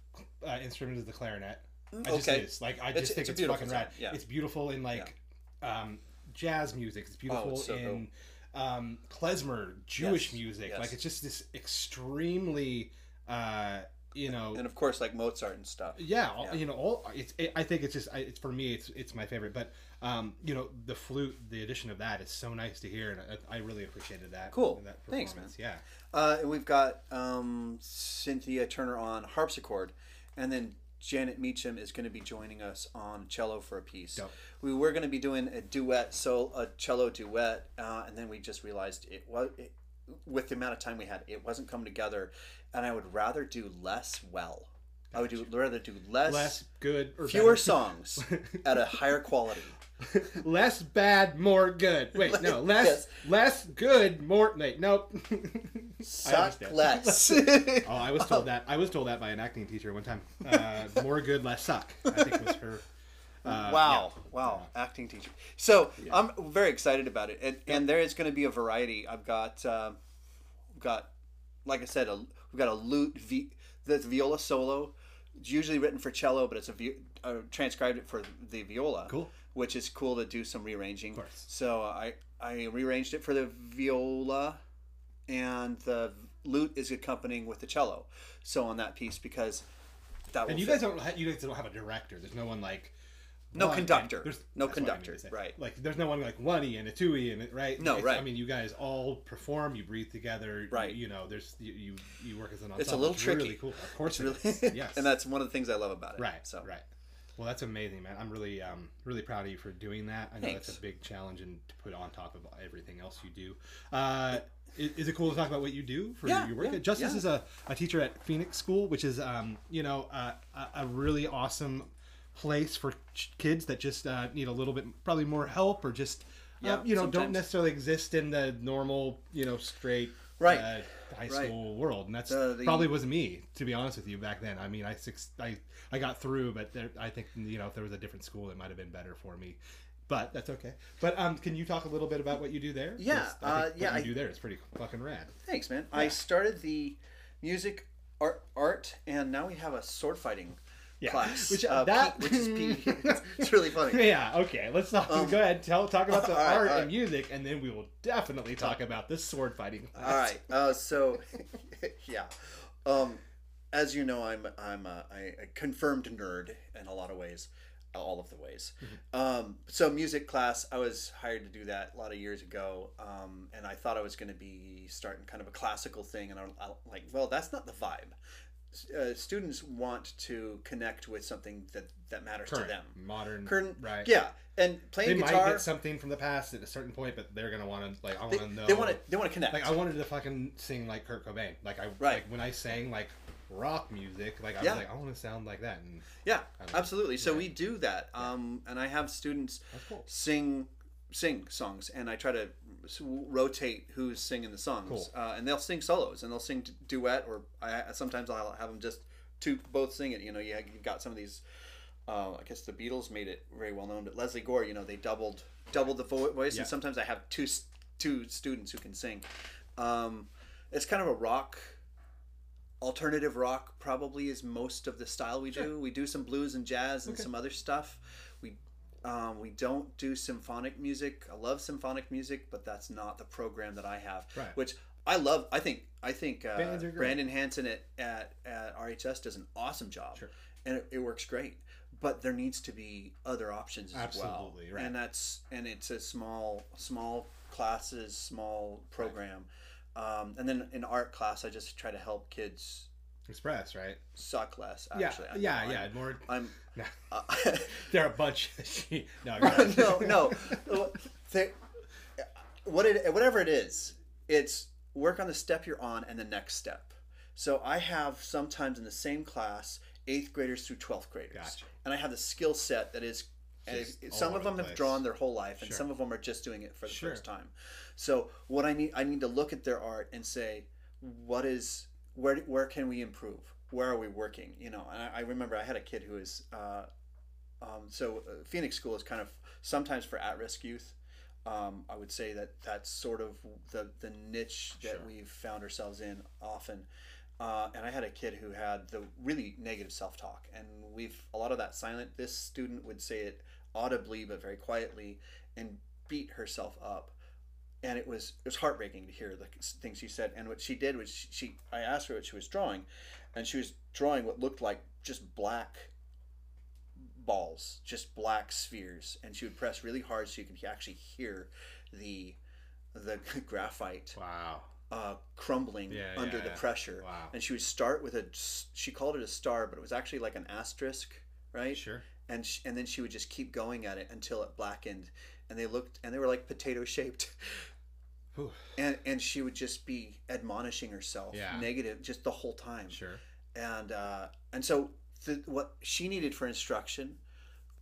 uh, instrument is the clarinet. I just okay. is like I It's- just think it's it's, fucking rad. yeah. It's beautiful in like um, jazz music. It's beautiful Oh, it's so in um, klezmer Jewish Yes, music. yes. Like it's just this extremely, uh, you know, and of course, like Mozart and stuff. yeah, Yeah. you know, all it's. It, I think it's just. I- It's for me. It's it's my favorite. But um, you know, the flute, the addition of that is so nice to hear, and I, I really appreciated that. Cool. That Thanks, performance. Yeah. Uh, and we've got um, Cynthia Turner on harpsichord, and then Janet Meacham is going to be joining us on cello for a piece. Dope. We were going to be doing a duet, so a cello duet, uh, and then we just realized it was it, with the amount of time we had, it wasn't coming together, and I would rather do less well. I would do, rather do less, Less good or fewer better. songs at a higher quality. less bad, more good. Wait, no, less Yes. less good, more. Wait, nope. Suck less. Oh, I was told that. I was told that by an acting teacher one time. Uh, more good, less suck. I think was her. Uh, wow, wow, acting teacher. So I'm very excited about it, and, and there is going to be a variety. I've got, uh, got, like I said, a, we've got a lute, vi- that's viola solo. It's usually written for cello, but it's a vi- uh, transcribed it for the viola. Cool. Which is cool to do some rearranging. Of course. So I I rearranged it for the viola, and the lute is accompanying with the cello. So on that piece because that And you fit. guys don't. ha- You guys don't have a director. There's no one like. No one- conductor. there's- No what I mean conductor, right. Like, there's no one like one e and a two e and it right. No, It's- right. I mean, you guys all perform. You breathe together. Right. You, you know, there's you, you you work as an ensemble. It's a little tricky. Really cool. Of course, It's really, is. Yes. and that's one of the things I love about it. Right. So right. Well, that's amazing, man. I'm really, um, really proud of you for doing that. I know that's a big challenge and to put on top of everything else you do. Uh, is, is it cool to talk about what you do for Yeah, your work? yeah, Justus yeah. is a, a teacher at Phoenix School, which is, um, you know, uh, a, a really awesome place for ch- kids that just uh, need a little bit, probably more help or just, uh, you know, don't necessarily exist in the normal, you know, straight. Right. Uh, high Right. school world, and that's The- the- probably was me, to be honest with you, back then. I mean, I six, I, I got through, but there, I think you know if there was a different school, it might have been better for me. But that's okay. But um, can you talk a little bit about what you do there? Yeah, I uh, yeah, What you I- do there is pretty fucking rad. thanks, man. I started the music art, art, and now we have a sword fighting Yeah. class, Which, uh, that- P, which is P. it's, really funny. Yeah. Okay. Let's talk. go ahead. Tell talk about the Um, art right. and music, and then we will definitely talk about this sword fighting. All right. Uh, so, yeah. Um, as you know, I'm I'm a, I- a confirmed nerd in a lot of ways, all of the ways. Um, so music class, I was hired to do that a lot of years ago, um, and I thought I was going to be starting kind of a classical thing, and I'm like, well, that's not the vibe. Uh, students want to connect with something that that matters Current, to them. modern, Current, right? Yeah, and playing They playing might get something from the past at a certain point, but they're gonna want to like. I want to know. they want to they want to connect. like I wanted to fucking sing like Kurt Cobain. Like I Right. like when I sang like rock music, like I Yeah. was like I want to sound like that. And Yeah, absolutely. So we do that, um, and I have students cool. sing sing songs, and I try to rotate who's singing the songs, Cool. uh, and they'll sing solos, and they'll sing duet, or I sometimes I'll have them just two both sing it. You know, you you've got some of these. Uh, I guess the Beatles made it very well known, but Lesley Gore, you know, they doubled doubled the voice, Yeah. and sometimes I have two two students who can sing. Um, it's kind of a rock alternative rock probably is most of the style we do. We do some blues and jazz and some other stuff. We um, we don't do symphonic music. I love symphonic music, but that's not the program that I have. Right. Which I love. I think I think uh, Bands are great. Brandon Hanson at, at at RHS does an awesome job, Sure. and it, it works great. But there needs to be other options as well, Absolutely, right. and that's and it's a small small classes, small program. Um, and then in art class, I just try to help kids Express, right? suck less. Yeah, Actually, yeah, know. yeah. More. I'm. No. I'm They're a bunch. No, uh, no, no. They- what it, whatever it is, it's work on the step you're on and the next step. So I have sometimes in the same class eighth graders through twelfth graders, Gotcha. and I have the skill set that is. Some of the them have drawn their whole life, and Sure. some of them are just doing it for the Sure. first time. So what I need, I need to look at their art and say, what is where where can we improve? Where are we working? You know, and I, I remember I had a kid who was uh, um, so uh, Phoenix School is kind of sometimes for at-risk youth. Um, I would say that that's sort of the the niche that Sure. we've found ourselves in often. Uh, and I had a kid who had the really negative self-talk, and we've a lot of that silent. This student would say it audibly but very quietly, and beat herself up. And it was it was heartbreaking to hear the things she said. And what she did was she, she I asked her what she was drawing, and she was drawing what looked like just black balls, just black spheres, and she would press really hard so you could actually hear the the graphite Wow. uh, crumbling Yeah, under yeah, the yeah. pressure. Wow. And she would start with a, she called it a star, but it was actually like an asterisk, right? Sure. And sh- and then she would just keep going at it until it blackened, and they looked and they were like potato shaped. Whew. And and she would just be admonishing herself, Yeah. negative, just the whole time Sure. and uh, and so the, what she needed for instruction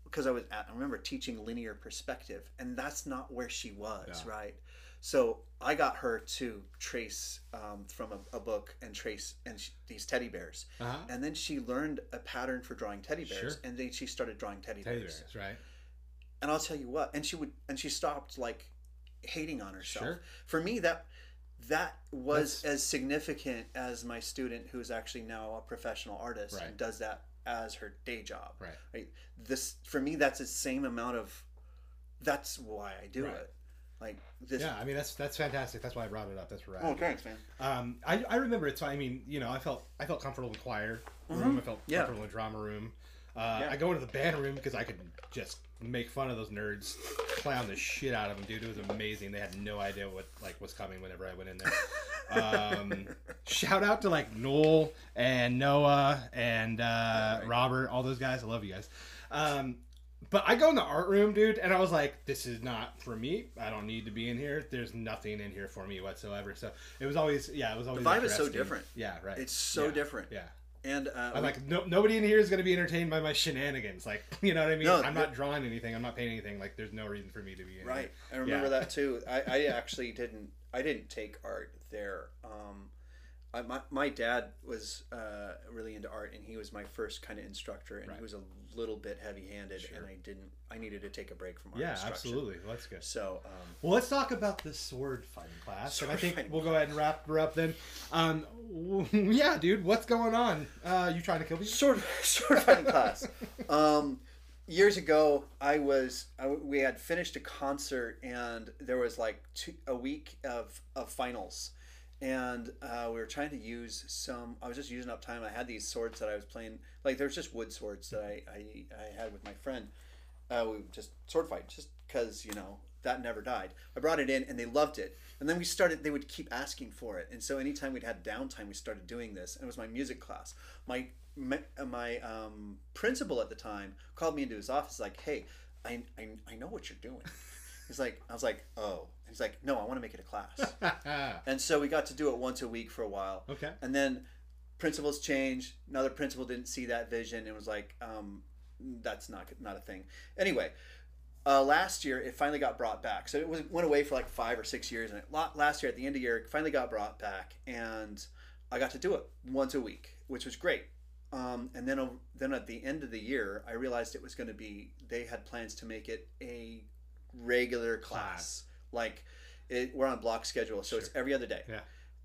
because I was at, I remember teaching linear perspective and that's not where she was Yeah. right so I got her to trace um, from a, a book and trace and sh these teddy bears Uh-huh. and then she learned a pattern for drawing teddy bears Sure. and then she started drawing teddy, Teddy bears. bears, right? and I'll tell you what and she would and she stopped like hating on herself Sure. for me that that was That's- as significant as my student who's actually now a professional artist Right. and does that as her day job Right. right this for me that's the same amount of that's why i do Right. it like this Yeah, I mean that's that's fantastic. That's why I brought it up. That's right. oh thanks man Um, I, I remember it. So I mean, you know, I felt I felt comfortable in choir room. I felt Mm-hmm. Yeah. comfortable in drama room. Uh, Yeah. I go into the band room because I could just make fun of those nerds, clown the shit out of them, dude. It was amazing. They had no idea what like was coming whenever I went in there. Um, shout out to like Noel and Noah and uh, right. Robert, all those guys. I love you guys. Um, but I go in the art room, dude, and I was like, "This is not for me. I don't need to be in here. There's nothing in here for me whatsoever." So it was always, yeah, it was always. The vibe is so different. Yeah, right. it's so Yeah, different Yeah, and uh, I'm like, no, nobody in here is gonna be entertained by my shenanigans. Like, you know what I mean? No, I'm not drawing anything. I'm not painting anything. Like, there's no reason for me to be in right i remember Yeah. that too I, I actually didn't i didn't take art there um I, my, my dad was uh, really into art and he was my first kind of instructor and Right. he was a little bit heavy handed Sure. and i didn't i needed to take a break from art Yeah, absolutely. Well, that's good. so um, Well, let's talk about the sword fighting class, and I think we'll go ahead and wrap her up then. Um, yeah, dude, what's going on? Uh, you trying to kill me? sword sword fighting class. Um, years ago, I was I, we had finished a concert and there was like two, a week of of finals, and uh, we were trying to use some. I was just using up time. I had these swords that I was playing. Like there's just wood swords that I I, I had with my friend. Uh, we just sword fight just because you know that never died. I brought it in and they loved it. And then we started. They would keep asking for it. And so anytime we'd had downtime, we started doing this. And it was my music class. My my, my um, principal at the time called me into his office like, "Hey, I, I, I know what you're doing." He's like, I was like, "Oh." He's like, "No, I want to make it a class." and so we got to do it once a week for a while. okay. And then principals changed. Another principal didn't see that vision and was like, um, "That's not not a thing." Anyway, uh, last year it finally got brought back. So it was went away for like five or six years, and it, last year at the end of the year it finally got brought back, and I got to do it once a week, which was great. Um, and then then at the end of the year, I realized it was going to be they had plans to make it a regular class, like it, we're on block schedule, so it's every other day Yeah.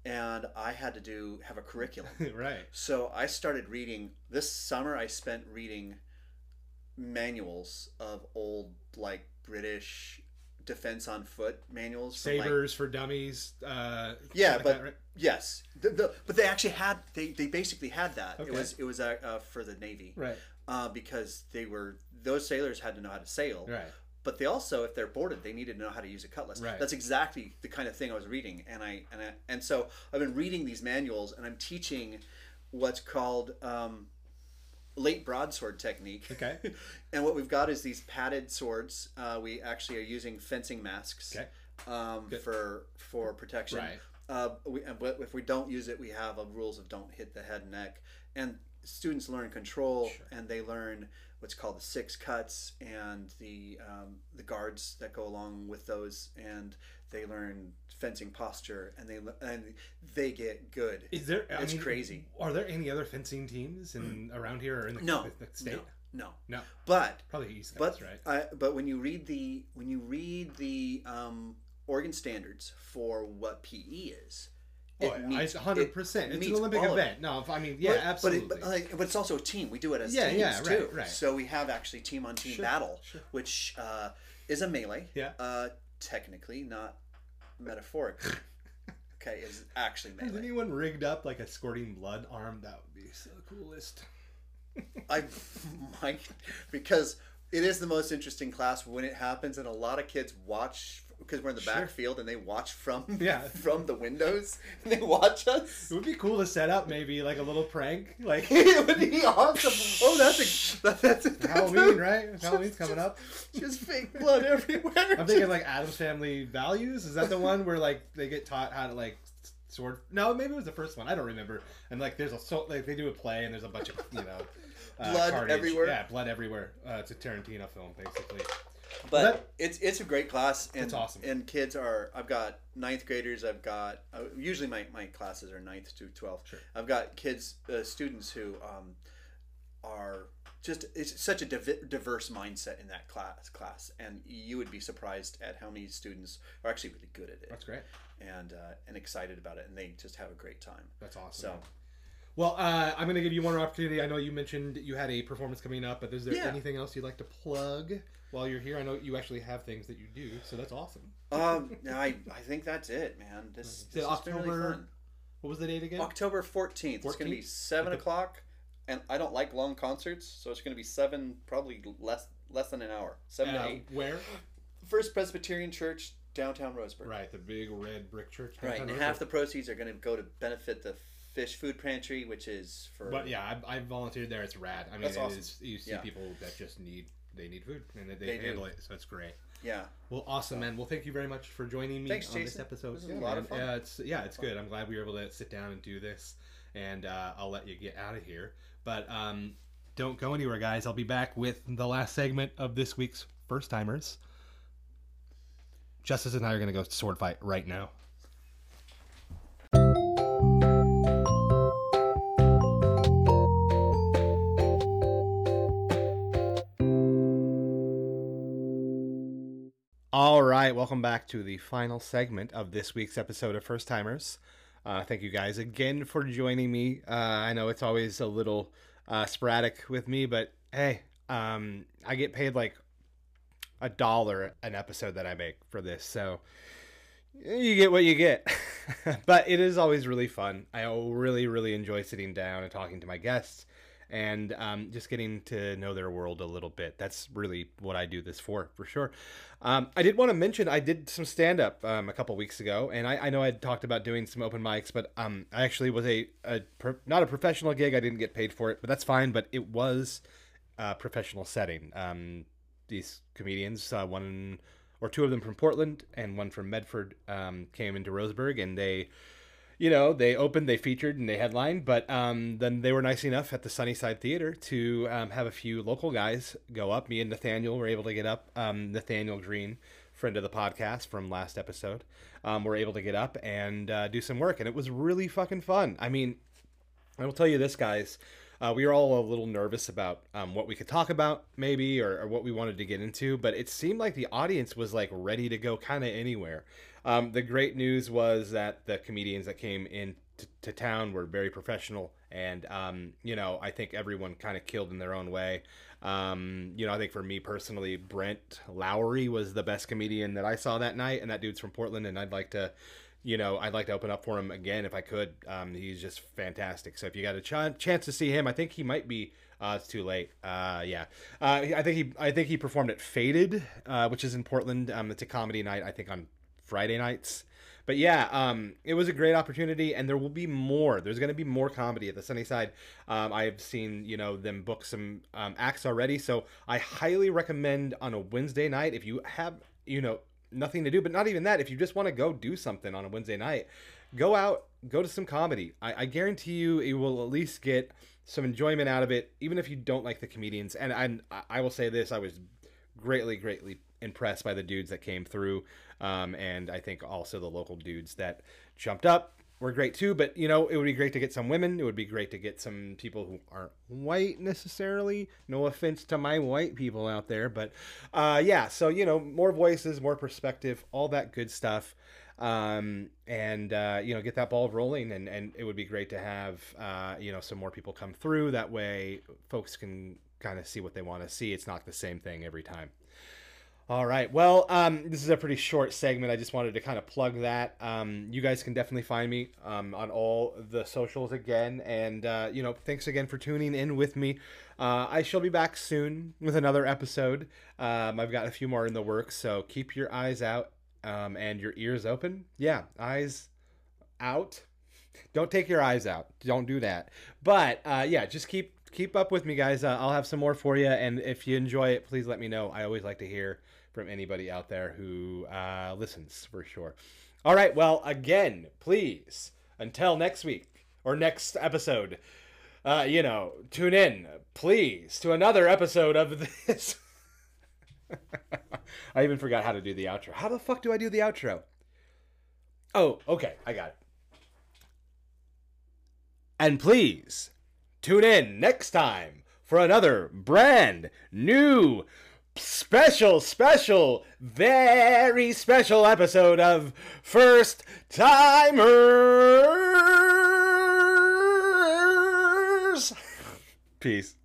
and I had to do have a curriculum. right. so I started reading this summer. I spent reading manuals of old like British defense on foot manuals. from, like- for dummies. Uh, Yeah, but- that, right? yes, the, the, but they actually had they, they basically had that. Okay. It was it was uh, uh, for the Navy right, uh, because they were those sailors had to know how to sail. right. But they also, if they're boarded, they needed to know how to use a cutlass. Right. That's exactly the kind of thing I was reading, and I and I, and so I've been reading these manuals, and I'm teaching what's called um, late broadsword technique. Okay. and what we've got is these padded swords. Uh, we actually are using fencing masks Okay. um, for for protection. Right. Uh, we, but if we don't use it, we have uh, rules of don't hit the head and neck. And students learn control, Sure. and they learn what's called the six cuts and the um, the guards that go along with those, and they learn fencing posture, and they and they get good. Is there? I It's mean, crazy. Are there any other fencing teams in around here or in the, No, the state? no, no, No. but Probably East but right? I, but when you read the when you read the um, Oregon standards for what PE is, it meets- hundred it percent. It's an Olympic event. No, I mean, yeah, but, absolutely. But, it, but, like, but it's also a team. We do it as Yeah, teams yeah, right, too. right. So we have actually team on team Sure, battle, sure. which uh, is a melee. Yeah. Uh, technically, not metaphorically. okay, is actually melee. Has anyone rigged up like a squirting blood arm? That would be so coolest. I might because it is the most interesting class when it happens, and a lot of kids watch because we're in the Sure. backfield and they watch from Yeah. from the windows and they watch us. It would be cool to set up maybe like a little prank, like it would be awesome. Oh, that's a that, that's, that's Halloween, right? Halloween's coming up. Just fake blood everywhere. I'm thinking like Addams Family Values. Is that the one where like they get taught how to like sword? No, maybe it was the first one. I don't remember. And like there's a so like they do a play and there's a bunch of you know uh, Blood everywhere? Yeah, blood everywhere. Uh, it's a Tarantino film basically. But That- it's it's a great class and That's awesome. and kids are I've got ninth graders I've got uh, usually my, my classes are ninth to 12th Sure. I've got kids uh, students who um, are just it's such a div- diverse mindset in that class class and you would be surprised at how many students are actually really good at it That's great. and uh, and excited about it and they just have a great time That's awesome. so Well, uh, I'm going to give you one more opportunity. I know you mentioned you had a performance coming up, but is there Yeah. anything else you'd like to plug while you're here? I know you actually have things that you do, so that's awesome. um, I, I think that's it man this, this been really October- fun. What was the date again? October 14th. It's going to be 7 Okay. o'clock. And I don't like long concerts, so it's going to be 7, probably less less than an hour. 7 Uh, to 8. where? First Presbyterian Church, downtown Roseburg. Right, the big red brick church. Right, and Roseburg. half the proceeds are going to go to benefit the Fish Food Pantry, which is for. But yeah, I, I volunteered there. It's rad. I mean, That's it awesome. is- you see Yeah. people that just need they need food and they, They do. handle it, so it's great. Yeah. Well, awesome, man. Well, thank you very much for joining me Thanks, on this Jason. episode. This was a lot of man. fun. Yeah, it's yeah, it's good. I'm glad we were able to sit down and do this, and uh, I'll let you get out of here. But um, don't go anywhere, guys. I'll be back with the last segment of this week's first timers. Justus and I are going to go sword fight right now. Right, welcome back to the final segment of this week's episode of First Timers. Uh, thank you guys again for joining me. Uh, I know it's always a little uh, sporadic with me, but hey, um, I get paid like a dollar an episode that I make for this, so you get what you get. but it is always really fun. I really, really enjoy sitting down and talking to my guests and um, just getting to know their world a little bit. That's really what I do this for, for sure. Um, I did want to mention I did some stand up um, a couple weeks ago, and I, I know I talked about doing some open mics, but um, I actually was a, a pro- not a professional gig. I didn't get paid for it, but that's fine. But it was a professional setting. Um, these comedians, uh, one or two of them from Portland and one from Medford, um, came into Roseburg, and they you know, they opened, they featured, and they headlined, but um, then they were nice enough at the Sunnyside Theater to um, have a few local guys go up. Me and Nathaniel were able to get up. Um, Nathaniel Green, friend of the podcast from last episode, um, were able to get up and uh, do some work, and it was really fucking fun. I mean, I will tell you this, guys. Uh, we were all a little nervous about um, what we could talk about, maybe, or, or what we wanted to get into, but it seemed like the audience was like ready to go kind of anywhere. Um, the great news was that the comedians that came in t- to town were very professional, and um, you know, I think everyone kind of killed in their own way. Um, you know, I think for me personally, Brent Lowry was the best comedian that I saw that night, and that dude's from Portland, and I'd like to you know, I'd like to open up for him again if I could. Um, he's just fantastic. So if you got a ch- chance to see him, I think he might be. Uh, it's too late. Uh, yeah, uh, I think he. I think he performed at Faded, uh, which is in Portland. Um, it's a comedy night. I think on Friday nights. But yeah, um, it was a great opportunity, and there will be more. There's going to be more comedy at the Sunnyside. Um, I've seen you know them book some um, acts already, so I highly recommend on a Wednesday night if you have you know nothing to do, but not even that. If you just want to go do something on a Wednesday night, go out, go to some comedy. I, I guarantee you, you will at least get some enjoyment out of it, even if you don't like the comedians. And I, I will say this: I was greatly, greatly impressed by the dudes that came through, um, and I think also the local dudes that jumped up were great too. But you know, it would be great to get some women. It would be great to get some people who aren't white necessarily. No offense to my white people out there, but uh, yeah. So you know, more voices, more perspective, all that good stuff. Um, and uh, you know, get that ball rolling, and and it would be great to have uh, you know some more people come through. That way, folks can kind of see what they want to see. It's not the same thing every time. All right. Well, um, this is a pretty short segment. I just wanted to kind of plug that. Um, you guys can definitely find me um, on all the socials again. And, uh, you know, thanks again for tuning in with me. Uh, I shall be back soon with another episode. Um, I've got a few more in the works, so keep your eyes out um, and your ears open. Yeah, eyes out. Don't take your eyes out. Don't do that. But uh, yeah, just keep keep up with me, guys. Uh, I'll have some more for you, and if you enjoy it, please let me know. I always like to hear from anybody out there who uh, listens for sure. All right. Well, again, please until next week or next episode. Uh, you know, tune in, please, to another episode of this. I even forgot how to do the outro. How the fuck do I do the outro? Oh, okay, I got it. And please tune in next time for another brand new, special, special, very special episode of First Timers. Peace.